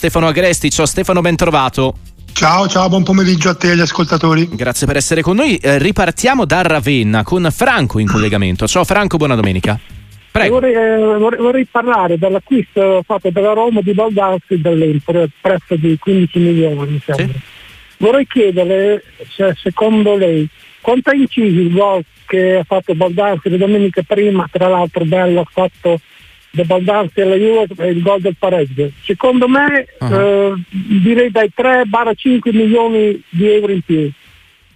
Stefano Agresti. Ciao Stefano, ben trovato. Ciao, ciao, buon pomeriggio a te e agli ascoltatori. Grazie per essere con noi. Eh, ripartiamo da Ravenna con Franco in collegamento. Ciao Franco, buona domenica. Prego. Vorrei, eh, vorrei, vorrei, parlare dell'acquisto fatto dalla Roma di Baldassi dall'Empoli prezzo di 15 milioni. Sì. Vorrei chiederle se secondo lei quanto ha inciso il gol che ha fatto Baldassi la domenica prima, tra l'altro bello ha fatto da Baldanzi alla Juve è il gol del pareggio. Secondo me uh-huh. eh, direi dai 3-5 milioni di euro in più.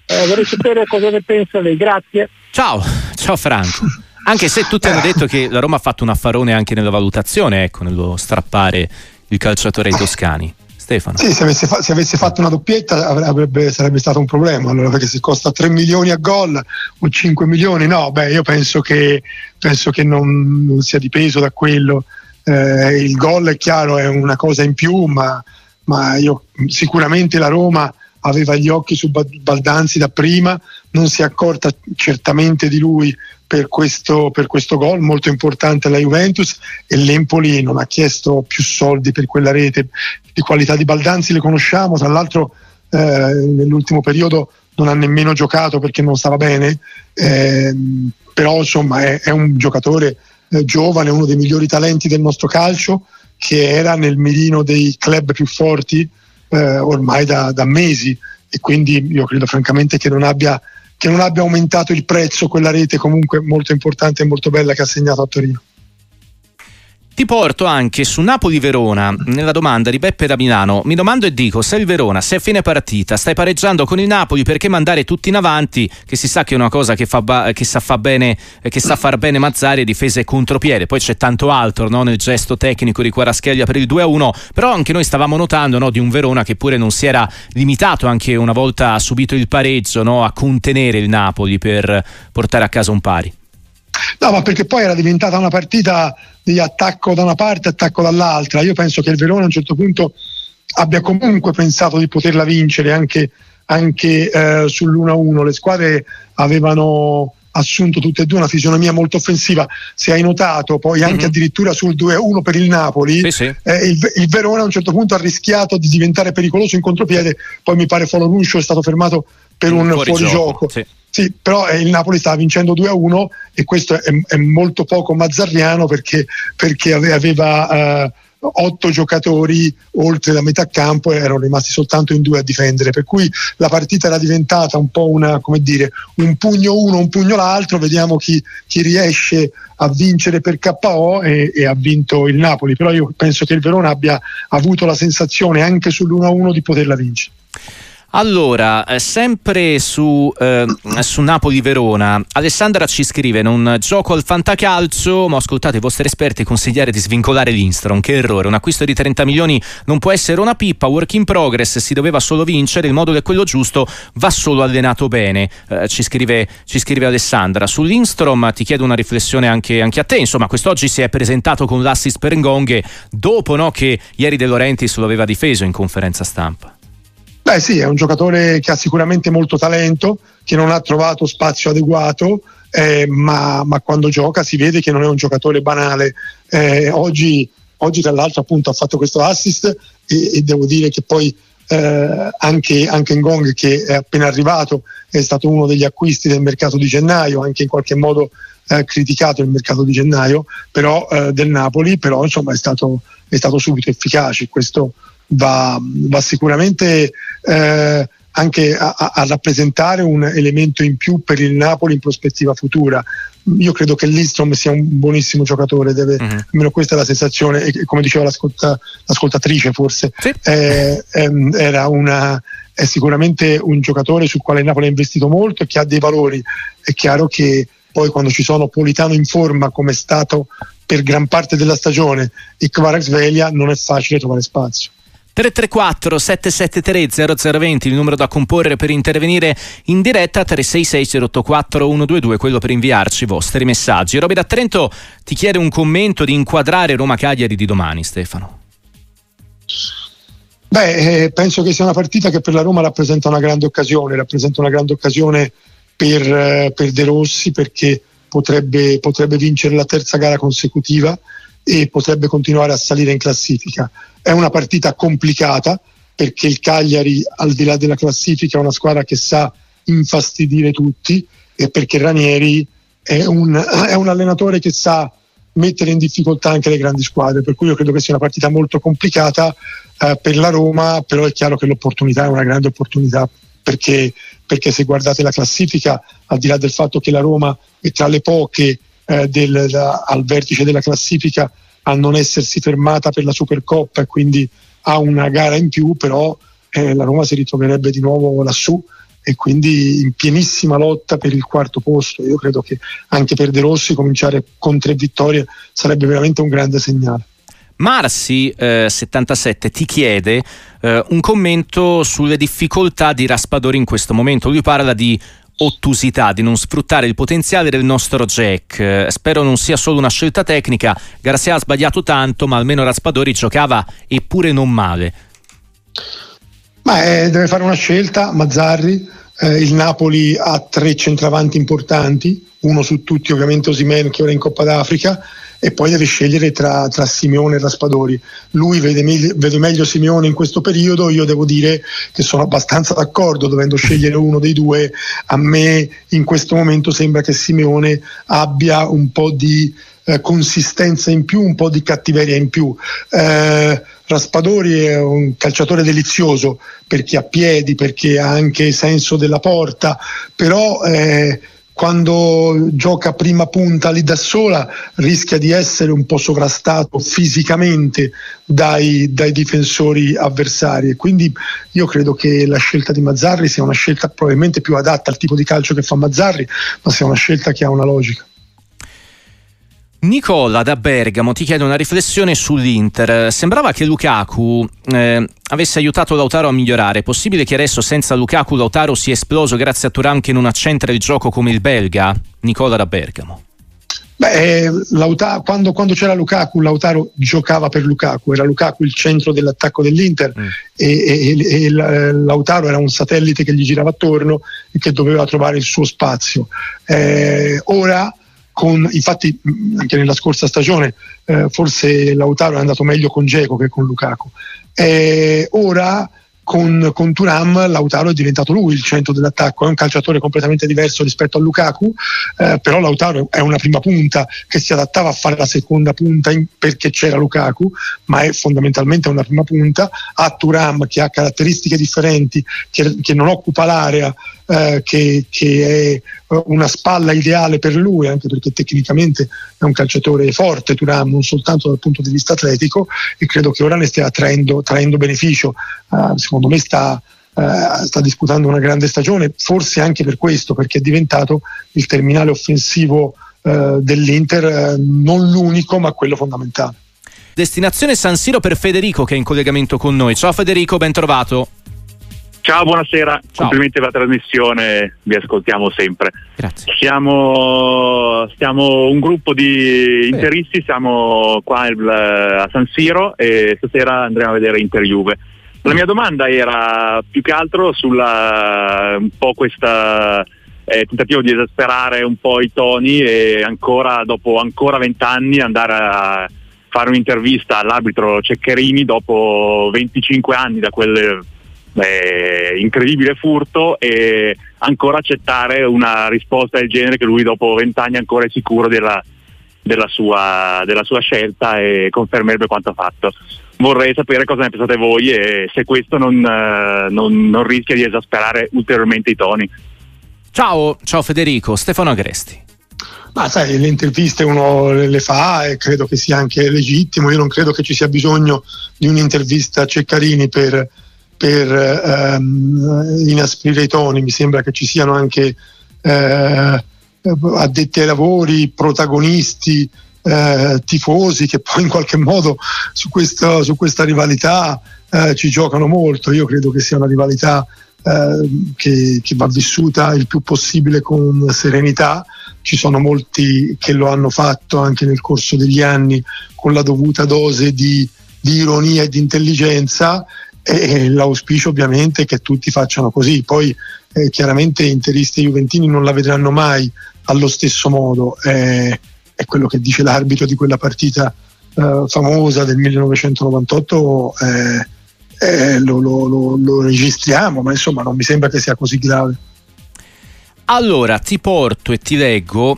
Eh, vorrei sapere cosa ne pensa lei. Grazie. Ciao, ciao Franco. Anche se tutti hanno detto che la Roma ha fatto un affarone anche nella valutazione, ecco, nello strappare il calciatore ai toscani. Stefano. Sì, se avesse, fa- se avesse, fatto una doppietta avrebbe, sarebbe stato un problema, allora perché se costa 3 milioni a gol o 5 milioni, no, beh io penso che, penso che non, non, sia dipeso da quello. Eh, il gol è chiaro, è una cosa in più, ma, ma io, sicuramente la Roma aveva gli occhi su Baldanzi da prima, non si è accorta certamente di lui per questo, per questo gol molto importante alla Juventus e l'Empoli non ha chiesto più soldi per quella rete di qualità di Baldanzi le conosciamo, tra l'altro eh, nell'ultimo periodo non ha nemmeno giocato perché non stava bene, eh, però insomma è, è un giocatore eh, giovane, uno dei migliori talenti del nostro calcio che era nel mirino dei club più forti eh, ormai da, da, mesi e quindi io credo francamente che non, abbia, che non abbia aumentato il prezzo quella rete comunque molto importante e molto bella che ha segnato a Torino. Ti porto anche su Napoli-Verona nella domanda di Beppe da Milano. Mi domando e dico: se il Verona, se a fine partita stai pareggiando con il Napoli, perché mandare tutti in avanti? Che si sa che è una cosa che, fa ba- che sa, fa bene, che sa far bene Mazzari, difesa e contropiede. Poi c'è tanto altro no? nel gesto tecnico di Quaraschelia per il 2-1. Però anche noi stavamo notando no? di un Verona che pure non si era limitato, anche una volta subito il pareggio, no? a contenere il Napoli per portare a casa un pari. No, ma perché poi era diventata una partita di attacco da una parte e attacco dall'altra. Io penso che il Verona a un certo punto abbia comunque pensato di poterla vincere anche, anche eh, sull'1-1. Le squadre avevano assunto tutte e due una fisionomia molto offensiva. Se hai notato, poi anche mm-hmm. addirittura sul 2-1 per il Napoli, sì, sì. Eh, il, il, Verona a un certo punto ha rischiato di diventare pericoloso in contropiede. Poi mi pare Foloruscio è stato fermato per un fuorigioco. Fuori sì. Sì, però eh, il Napoli stava vincendo 2-1 e questo è, è molto poco mazzarriano perché, perché aveva eh, otto giocatori oltre la metà campo e erano rimasti soltanto in due a difendere, per cui la partita era diventata un po' una, come dire, un pugno uno, un pugno l'altro, vediamo chi, chi riesce a vincere per KO e, e, ha vinto il Napoli, però io penso che il Verona abbia avuto la sensazione anche sull'1-1 di poterla vincere. Allora, eh, sempre su, eh, su Napoli-Verona, Alessandra ci scrive: Non gioco al fantacalcio, ma ho ascoltato i vostri esperti consigliare di svincolare l'Instron. Che errore! Un acquisto di 30 milioni non può essere una pippa. Work in progress, si doveva solo vincere. Il modo è quello giusto, va solo allenato bene. Eh, ci, scrive, ci, scrive, Alessandra. Sull'Instrom ti chiedo una riflessione anche, anche, a te. Insomma, quest'oggi si è presentato con l'assist per Ngonghe, dopo no, che ieri De Laurentiis lo aveva difeso in conferenza stampa. Beh sì, è un giocatore che ha sicuramente molto talento, che non ha trovato spazio adeguato, eh, ma, ma, quando gioca si vede che non è un giocatore banale. Eh, oggi, oggi, tra l'altro appunto ha fatto questo assist e, e devo dire che poi eh, anche, anche Ngong che è appena arrivato è stato uno degli acquisti del mercato di gennaio, anche in qualche modo eh, criticato il mercato di gennaio però, eh, del Napoli, però insomma è stato, è stato subito efficace. Questo, va, va sicuramente eh, anche a, a, rappresentare un elemento in più per il Napoli in prospettiva futura. Io credo che Lindstrom sia un buonissimo giocatore, deve, uh-huh. almeno questa è la sensazione, e come diceva l'ascolta, l'ascoltatrice forse, sì. eh, ehm, era una, è sicuramente un giocatore sul quale il Napoli ha investito molto e che ha dei valori. È chiaro che poi quando ci sono Politano in forma come è stato per gran parte della stagione e Kvarak non è facile trovare spazio. 334 773 0020 il numero da comporre per intervenire in diretta 366 084 122 quello per inviarci i vostri messaggi. Roby da Trento ti chiede un commento di inquadrare Roma Cagliari di domani Stefano. Beh, eh, penso che sia una partita che per la Roma rappresenta una grande occasione, rappresenta una grande occasione per, eh, per De Rossi perché potrebbe, potrebbe vincere la terza gara consecutiva e potrebbe continuare a salire in classifica. È una partita complicata perché il Cagliari, al di là della classifica, è una squadra che sa infastidire tutti e perché Ranieri è un, è un allenatore che sa mettere in difficoltà anche le grandi squadre, per cui io credo che sia una partita molto complicata eh, per la Roma, però è chiaro che l'opportunità è una grande opportunità perché, perché se guardate la classifica, al di là del fatto che la Roma è tra le poche eh, del, da, al vertice della classifica a non essersi fermata per la Supercoppa e quindi ha una gara in più, però eh, la Roma si ritroverebbe di nuovo lassù e quindi in pienissima lotta per il quarto posto. Io credo che anche per De Rossi cominciare con tre vittorie sarebbe veramente un grande segnale. Marsi eh, 77 ti chiede eh, un commento sulle difficoltà di Raspadori in questo momento. Lui parla di ottusità, di non sfruttare il potenziale del nostro Jack. Spero non sia solo una scelta tecnica. Garcia ha sbagliato tanto, ma almeno Raspadori giocava eppure non male. Ma eh, deve fare una scelta, Mazzarri. Eh, il Napoli ha tre centravanti importanti, uno su tutti ovviamente Osimen che ora è in Coppa d'Africa e poi deve scegliere tra, tra Simeone e Raspadori. Lui vede, vede meglio Simeone in questo periodo, io devo dire che sono abbastanza d'accordo dovendo scegliere uno dei due. A me in questo momento sembra che Simeone abbia un po' di eh, consistenza in più, un po' di cattiveria in più. Eh, Raspadori è un calciatore delizioso perché ha piedi, perché ha anche senso della porta, però eh, quando gioca prima punta lì da sola rischia di essere un po' sovrastato fisicamente dai, dai difensori avversari e quindi io credo che la scelta di Mazzarri sia una scelta probabilmente più adatta al tipo di calcio che fa Mazzarri, ma sia una scelta che ha una logica. Nicola da Bergamo ti chiede una riflessione sull'Inter. Sembrava che Lukaku eh, avesse aiutato Lautaro a migliorare. È possibile che adesso senza Lukaku Lautaro sia esploso grazie a Turan che non accentra il gioco come il belga? Nicola da Bergamo. Beh, Lautaro, quando, quando, c'era Lukaku, Lautaro giocava per Lukaku, era Lukaku il centro dell'attacco dell'Inter mm. e, e, e, Lautaro era un satellite che gli girava attorno e che doveva trovare il suo spazio. Eh, ora con, infatti anche nella scorsa stagione eh, forse Lautaro è andato meglio con Geco che con Lukaku. Eh, ora con, con Turam Lautaro è diventato lui il centro dell'attacco, è un calciatore completamente diverso rispetto a Lukaku, eh, però Lautaro è una prima punta che si adattava a fare la seconda punta in, perché c'era Lukaku, ma è fondamentalmente una prima punta, ha Turam che ha caratteristiche differenti, che, che non occupa l'area, eh, che, che, è eh, una spalla ideale per lui, anche perché tecnicamente è un calciatore forte, Turam, non soltanto dal punto di vista atletico, e credo che ora ne stia traendo, traendo beneficio. Uh, secondo me sta, uh, sta disputando una grande stagione, forse anche per questo, perché è diventato il terminale offensivo uh, dell'Inter, non l'unico, ma quello fondamentale. Destinazione San Siro per Federico che è in collegamento con noi. Ciao Federico, ben trovato. Ciao, buonasera, Ciao. complimenti per la trasmissione, vi ascoltiamo sempre. Grazie. Siamo, siamo un gruppo di interisti, siamo qua a San Siro e stasera andremo a vedere Inter Juve. La mia domanda era più che altro sulla un po' questa eh, tentativo di esasperare un po' i toni e ancora dopo ancora vent'anni andare a fare un'intervista all'arbitro Ceccherini dopo 25 anni da quel eh, incredibile furto e ancora accettare una risposta del genere che lui dopo vent'anni ancora è sicuro della, della, sua, della sua scelta e confermerebbe quanto ha fatto. Vorrei sapere cosa ne pensate voi e se questo non, eh, non, non rischia di esasperare ulteriormente i toni. Ciao, ciao Federico, Stefano Agresti. Ma sai, le interviste uno le fa e credo che sia anche legittimo. Io non credo che ci sia bisogno di un'intervista a Ceccarini per, per ehm, inasprire i toni, mi sembra che ci siano anche eh, addetti ai lavori, protagonisti, eh, tifosi che poi in qualche modo su, questo, su questa rivalità eh, ci giocano molto. Io credo che sia una rivalità eh, che, che, va vissuta il più possibile con serenità. Ci sono molti che lo hanno fatto anche nel corso degli anni con la dovuta dose di, di ironia e di intelligenza e l'auspicio ovviamente è che tutti facciano così. Poi eh, chiaramente interisti e juventini non la vedranno mai allo stesso modo, eh, è quello che dice l'arbitro di quella partita eh, famosa del 1998 eh, eh, lo, lo, lo, lo registriamo, ma insomma non mi sembra che sia così grave. Allora ti porto e ti leggo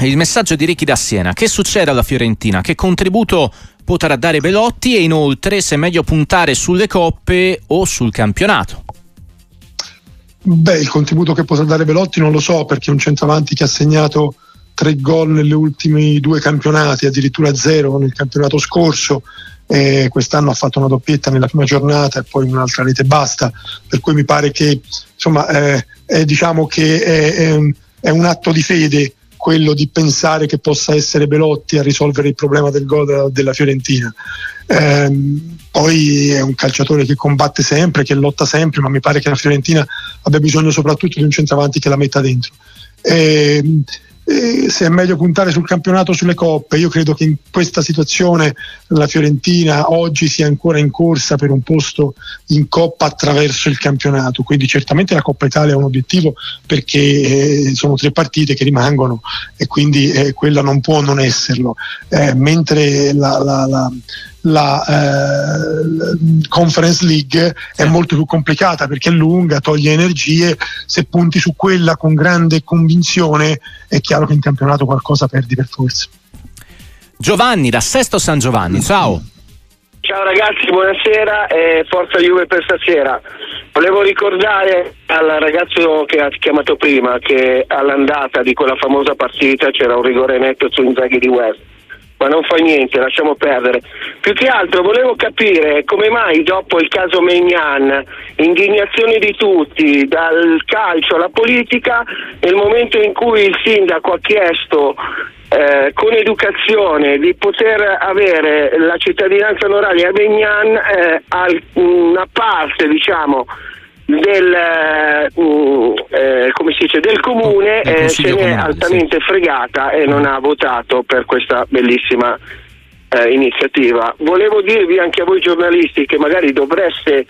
il messaggio di Ricky da Siena. Che succede alla Fiorentina? Che contributo potrà dare Belotti e inoltre se è meglio puntare sulle coppe o sul campionato? Beh, il contributo che potrà dare Belotti non lo so perché è un centravanti che ha segnato tre gol negli ultimi due campionati, addirittura zero nel campionato scorso. Eh, quest'anno ha fatto una doppietta nella prima giornata e poi un'altra rete basta, per cui mi pare che insomma, eh, è, diciamo che è, è, è un atto di fede quello di pensare che possa essere Belotti a risolvere il problema del gol della Fiorentina. Eh, poi è un calciatore che combatte sempre, che lotta sempre, ma mi pare che la Fiorentina abbia bisogno soprattutto di un centravanti che la metta dentro. Eh, se è meglio puntare sul campionato o sulle coppe. Io credo che in questa situazione la Fiorentina oggi sia ancora in corsa per un posto in coppa attraverso il campionato. Quindi certamente la Coppa Italia è un obiettivo perché eh, sono tre partite che rimangono e quindi eh, quella non può non esserlo. Eh, mentre la, la, la la eh, Conference League è molto più complicata perché è lunga, toglie energie, se punti su quella con grande convinzione è chiaro che in campionato qualcosa perdi per forza. Giovanni da Sesto San Giovanni, ciao. Ciao ragazzi, buonasera e forza Juve per stasera. Volevo ricordare al ragazzo che ha chiamato prima che all'andata di quella famosa partita c'era un rigore netto su Inzaghi di West ma non fa niente, lasciamo perdere. Più che altro volevo capire come mai dopo il caso Megnan, indignazione di tutti, dal calcio alla politica, nel momento in cui il sindaco ha chiesto eh, con educazione di poter avere la cittadinanza onoraria a Megnan, eh, una parte diciamo del, uh, eh, dice, del comune eh, se ne è altamente sì. fregata e non ha votato per questa bellissima eh, iniziativa. Volevo dirvi anche a voi giornalisti che magari dovreste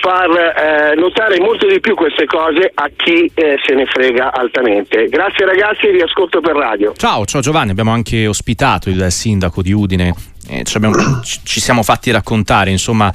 far eh, notare molto di più queste cose a chi eh, se ne frega altamente. Grazie ragazzi vi ascolto per radio. Ciao, ciao Giovanni, abbiamo anche ospitato il sindaco di Udine, eh, ci, abbiamo, ci siamo fatti raccontare insomma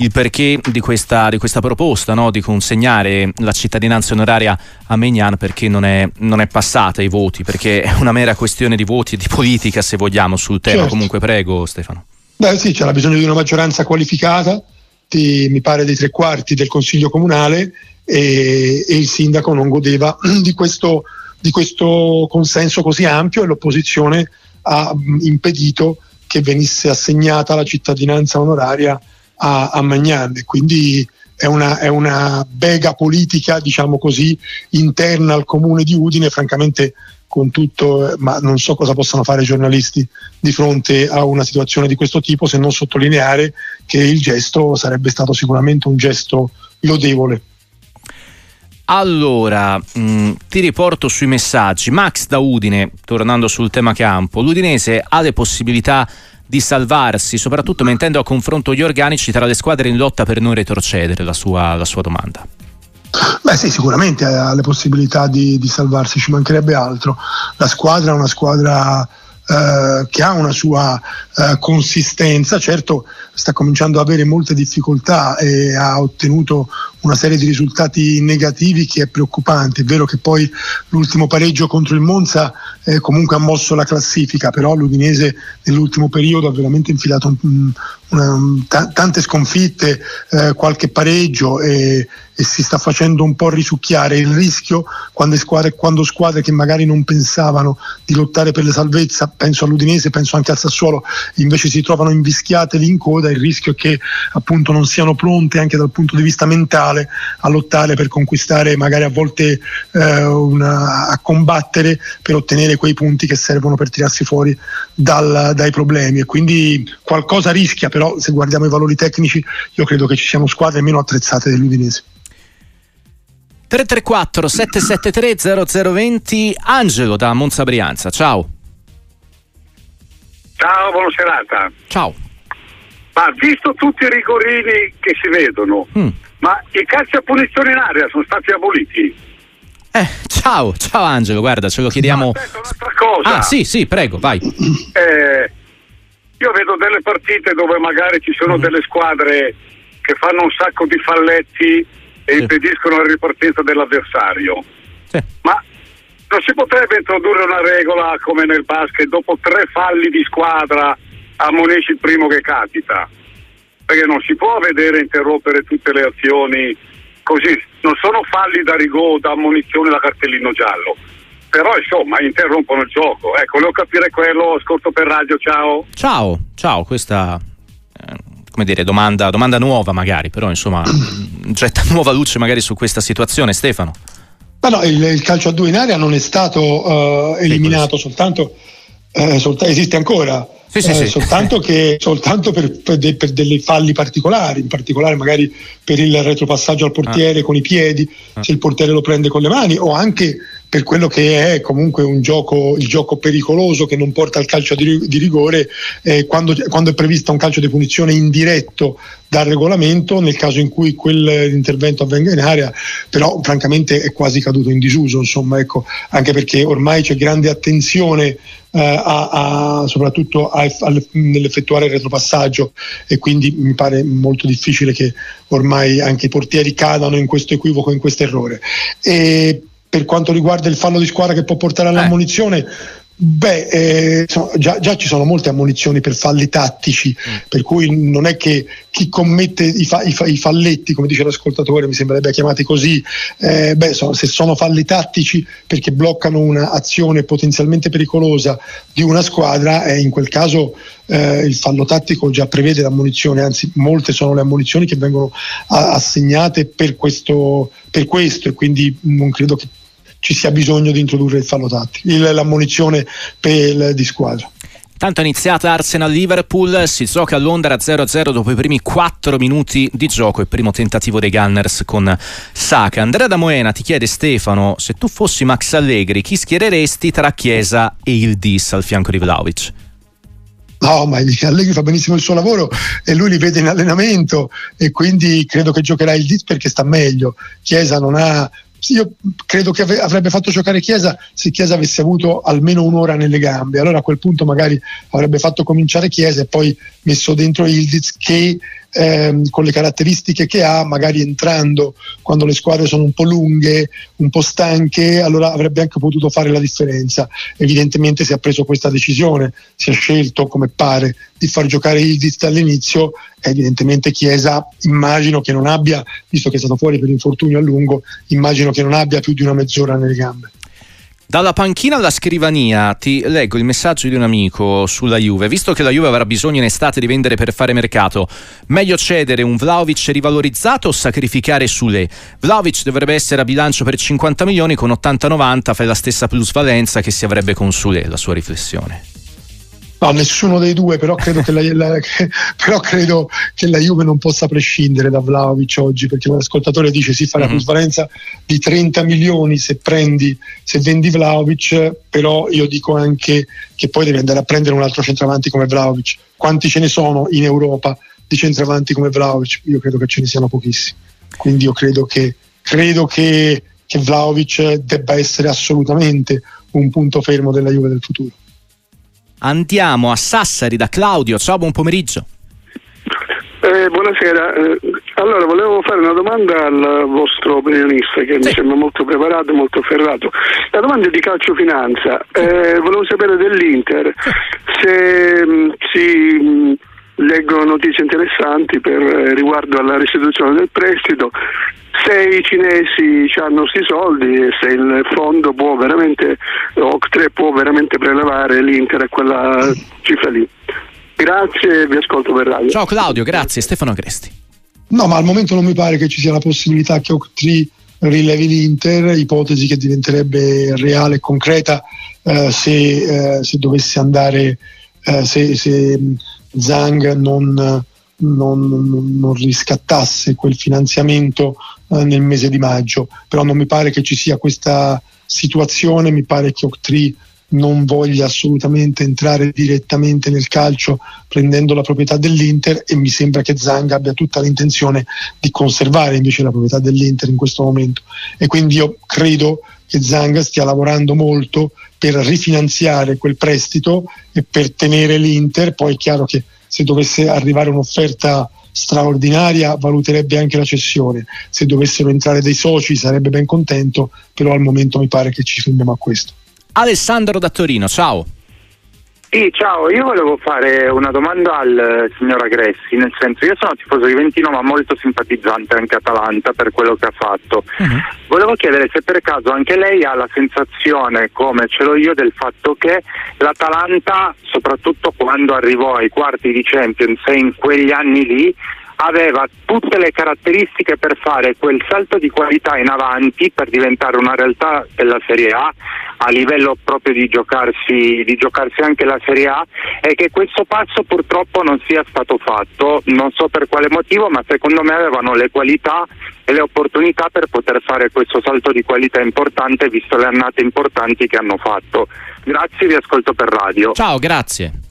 il perché di questa, di questa proposta no? di consegnare la cittadinanza onoraria a Megnan perché non è, non è, passata i voti, perché è una mera questione di voti e di politica se vogliamo sul tema. Certo. Comunque prego Stefano. Beh sì, c'era bisogno di una maggioranza qualificata, di, mi pare dei tre quarti del Consiglio Comunale e, e il sindaco non godeva di questo, di questo consenso così ampio e l'opposizione ha impedito che venisse assegnata la cittadinanza onoraria a, a Magnan. Quindi è una, è una bega politica, diciamo così, interna al comune di Udine, francamente con tutto, ma non so cosa possano fare i giornalisti di fronte a una situazione di questo tipo se non sottolineare che il gesto sarebbe stato sicuramente un gesto lodevole. Allora, mh, mm, ti riporto sui messaggi. Max da Udine, tornando sul tema campo, l'Udinese ha le possibilità di salvarsi, soprattutto mettendo a confronto gli organici tra le squadre in lotta per non retrocedere, la sua, la sua domanda. Beh sì, sicuramente ha le possibilità di, di, salvarsi, ci mancherebbe altro. La squadra è una squadra eh, che ha una sua eh, consistenza, certo sta cominciando ad avere molte difficoltà e ha ottenuto una serie di risultati negativi che è preoccupante. È vero che poi l'ultimo pareggio contro il Monza eh, comunque ha mosso la classifica, però l'Udinese nell'ultimo periodo ha veramente infilato un, una, t- tante sconfitte, eh, qualche pareggio e, e, si sta facendo un po' risucchiare il rischio quando squadre, quando squadre che magari non pensavano di lottare per la salvezza, penso all'Udinese, penso anche al Sassuolo, invece si trovano invischiate lì in coda, il rischio è che appunto non siano pronte anche dal punto di vista mentale a lottare per conquistare magari a volte eh, una, a combattere per ottenere quei punti che servono per tirarsi fuori dal, dai problemi. E quindi qualcosa rischia però se guardiamo i valori tecnici io credo che ci siano squadre meno attrezzate dell'Udinese 334 773 0020 Angelo da Monza Brianza ciao ciao buona serata ciao ma visto tutti i rigorini che si vedono mm. ma i calci a punizione in area sono stati aboliti eh, ciao, ciao Angelo, guarda, ce lo chiediamo. Ma aspetta, un'altra cosa. Ah, sì, sì, prego, vai. Eh, io vedo delle partite dove magari ci sono mm. delle squadre che fanno un sacco di falletti e impediscono la ripartenza dell'avversario. Sì. Ma non si potrebbe introdurre una regola come nel basket, dopo tre falli di squadra ammonisci il primo che capita? Perché non si può vedere interrompere tutte le azioni così, non sono falli da rigore, da ammonizione da cartellino giallo. Però insomma interrompono il gioco. Ecco, volevo capire quello, ascolto per radio, ciao. Ciao, ciao, questa come dire, domanda, domanda nuova magari, però insomma getta nuova luce magari su questa situazione, Stefano. Ma no, il, il, calcio a due in area non è stato uh, eliminato, soltanto, eh, soltanto, esiste ancora. Sì, sì, eh, sì. Soltanto, che, soltanto per, per, de, per, delle falli particolari, in particolare magari per il retropassaggio al portiere ah. con i piedi, ah. se il portiere lo prende con le mani, o anche per quello che è comunque un gioco, il gioco pericoloso che non porta al calcio di, rigore, eh, quando, quando, è previsto un calcio di punizione indiretto dal regolamento, nel caso in cui quell'intervento avvenga in area, però francamente è quasi caduto in disuso, insomma, ecco, anche perché ormai c'è grande attenzione eh, a, a, soprattutto a, nell'effettuare il retropassaggio e quindi mi pare molto difficile che ormai anche i portieri cadano in questo equivoco, in questo errore. E per quanto riguarda il fallo di squadra che può portare all'ammonizione, eh. Beh, eh, già, già, ci sono molte ammonizioni per falli tattici, mm. per cui non è che chi commette i, fa, i, fa, i falletti, come dice l'ascoltatore, mi sembrerebbe chiamati così, eh, beh, so, se sono falli tattici perché bloccano un'azione potenzialmente pericolosa di una squadra, eh, in quel caso eh, il fallo tattico già prevede l'ammonizione, anzi molte sono le ammonizioni che vengono a, assegnate per questo, per questo e quindi non credo che ci sia bisogno di introdurre il fallo tattico, l'ammonizione per, di squadra. Tanto è iniziata Arsenal-Liverpool, si gioca a Londra 0-0 dopo i primi 4 minuti di gioco, il primo tentativo dei Gunners con Saka. Andrea da Moena ti chiede Stefano, se tu fossi Max Allegri, chi schiereresti tra Chiesa e il Dis al fianco di Vlaovic? No, ma Allegri fa benissimo il suo lavoro e lui li vede in allenamento e quindi credo che giocherà il Dis perché sta meglio. Chiesa non ha io credo che avrebbe fatto giocare Chiesa se Chiesa avesse avuto almeno un'ora nelle gambe. Allora a quel punto magari avrebbe fatto cominciare Chiesa e poi messo dentro Ildiz che ehm, con le caratteristiche che ha, magari entrando quando le squadre sono un po' lunghe, un po' stanche, allora avrebbe anche potuto fare la differenza. Evidentemente si è preso questa decisione, si è scelto come pare di far giocare Ildiz all'inizio, evidentemente Chiesa immagino che non abbia, visto che è stato fuori per infortunio a lungo, immagino che non abbia più di una mezz'ora nelle gambe. Dalla panchina alla scrivania ti leggo il messaggio di un amico sulla Juve. Visto che la Juve avrà bisogno in estate di vendere per fare mercato, meglio cedere un Vlaovic rivalorizzato o sacrificare Sule? Vlaovic dovrebbe essere a bilancio per 50 milioni, con 80-90 fai la stessa plusvalenza che si avrebbe con Sule, la sua riflessione. No, nessuno dei due, però credo che la, la, che, però credo che la Juve non possa prescindere da Vlaovic oggi, perché l'ascoltatore dice si fa la mm-hmm. di 30 milioni se, prendi, se vendi Vlaovic, però io dico anche che poi devi andare a prendere un altro centravanti come Vlaovic. Quanti ce ne sono in Europa di centravanti come Vlaovic? Io credo che ce ne siano pochissimi. Quindi io credo che, credo che, che Vlaovic debba essere assolutamente un punto fermo della Juve del futuro. Andiamo a Sassari da Claudio. Ciao, buon pomeriggio. Eh, buonasera, eh, allora volevo fare una domanda al vostro opinionista che sì. mi sembra molto preparato e molto ferrato. La domanda è di calcio finanza, eh, volevo sapere dell'Inter se mh, mm, si leggono notizie interessanti per, eh, riguardo alla restituzione del prestito, se i cinesi hanno questi soldi e se il fondo può veramente, OC3 può veramente prelevare l'Inter a quella cifra lì. Grazie, vi ascolto per radio. Ciao Claudio, grazie. Stefano Cresti. No, ma al momento non mi pare che ci sia la possibilità che OC3 rilevi l'Inter, ipotesi che diventerebbe reale e concreta eh, se, eh, se, dovesse andare, eh, se, se Zhang non, non, non, riscattasse quel finanziamento eh, nel mese di maggio, però non mi pare che ci sia questa situazione, mi pare che Octree non voglia assolutamente entrare direttamente nel calcio prendendo la proprietà dell'Inter e mi sembra che Zanga abbia tutta l'intenzione di conservare invece la proprietà dell'Inter in questo momento. E quindi io credo che Zang stia lavorando molto per rifinanziare quel prestito e per tenere l'Inter. Poi è chiaro che se dovesse arrivare un'offerta straordinaria valuterebbe anche la cessione. Se dovessero entrare dei soci sarebbe ben contento, però al momento mi pare che ci fermiamo a questo. Alessandro da Torino, ciao. Sì, ciao, io volevo fare una domanda al signor Agressi, nel senso io sono tifoso di Ventino ma molto simpatizzante anche Atalanta per quello che ha fatto. Uh-huh. Volevo chiedere se per caso anche lei ha la sensazione, come ce l'ho io, del fatto che l'Atalanta, soprattutto quando arrivò ai quarti di Champions e in quegli anni lì, aveva tutte le caratteristiche per fare quel salto di qualità in avanti per diventare una realtà della Serie A a livello proprio di giocarsi, di giocarsi anche la Serie A e che questo passo purtroppo non sia stato fatto, non so per quale motivo, ma secondo me avevano le qualità e le opportunità per poter fare questo salto di qualità importante visto le annate importanti che hanno fatto. Grazie, vi ascolto per radio. Ciao, grazie.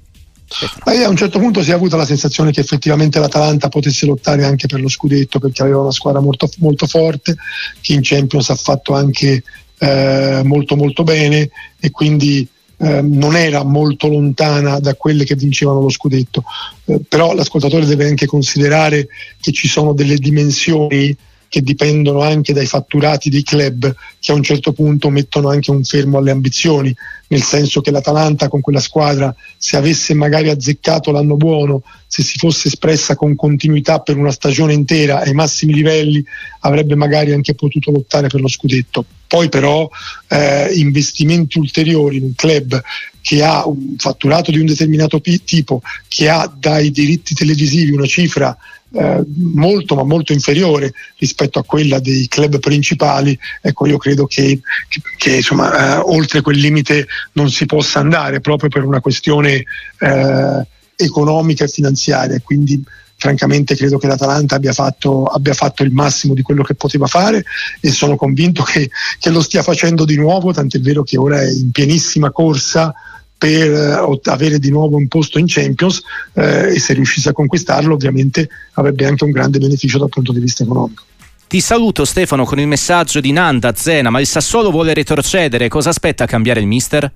E a un certo punto si è avuta la sensazione che effettivamente l'Atalanta potesse lottare anche per lo scudetto perché aveva una squadra molto, molto forte che in Champions ha fatto anche eh, molto molto bene e quindi eh, non era molto lontana da quelle che vincevano lo scudetto. Eh, però l'ascoltatore deve anche considerare che ci sono delle dimensioni che dipendono anche dai fatturati dei club che a un certo punto mettono anche un fermo alle ambizioni, nel senso che l'Atalanta con quella squadra se avesse magari azzeccato l'anno buono, se si fosse espressa con continuità per una stagione intera ai massimi livelli, avrebbe magari anche potuto lottare per lo scudetto. Poi però eh, investimenti ulteriori in un club che ha un fatturato di un determinato tipo, che ha dai diritti televisivi una cifra eh, molto ma molto inferiore rispetto a quella dei club principali, ecco io credo che, che, che insomma, eh, oltre quel limite non si possa andare proprio per una questione eh, economica e finanziaria. Quindi francamente credo che l'Atalanta abbia fatto, abbia fatto, il massimo di quello che poteva fare e sono convinto che, che lo stia facendo di nuovo, tant'è vero che ora è in pienissima corsa per eh, avere di nuovo un posto in Champions eh, e se riuscisse a conquistarlo ovviamente avrebbe anche un grande beneficio dal punto di vista economico. Ti saluto Stefano con il messaggio di Nanda Zena, ma il Sassuolo vuole retrocedere, cosa aspetta a cambiare il mister?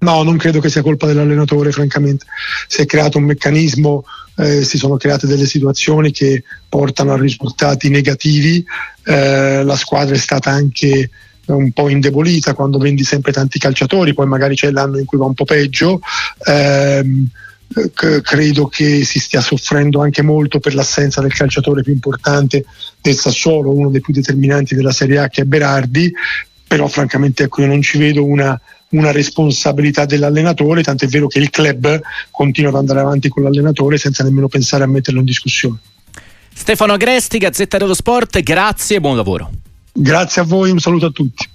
No, non credo che sia colpa dell'allenatore, francamente. Si è creato un meccanismo, eh, si sono create delle situazioni che portano a risultati negativi. Eh, la squadra è stata anche un po' indebolita quando vendi sempre tanti calciatori, poi magari c'è l'anno in cui va un po' peggio. C- credo che si stia soffrendo anche molto per l'assenza del calciatore più importante del Sassuolo, uno dei più determinanti della Serie A che è Berardi, però francamente ecco, io non ci vedo una, una responsabilità dell'allenatore, tant'è vero che il club continua ad andare avanti con l'allenatore senza nemmeno pensare a metterlo in discussione. Stefano Agresti, Gazzetta dello Sport, grazie e buon lavoro. Grazie a voi, un saluto a tutti.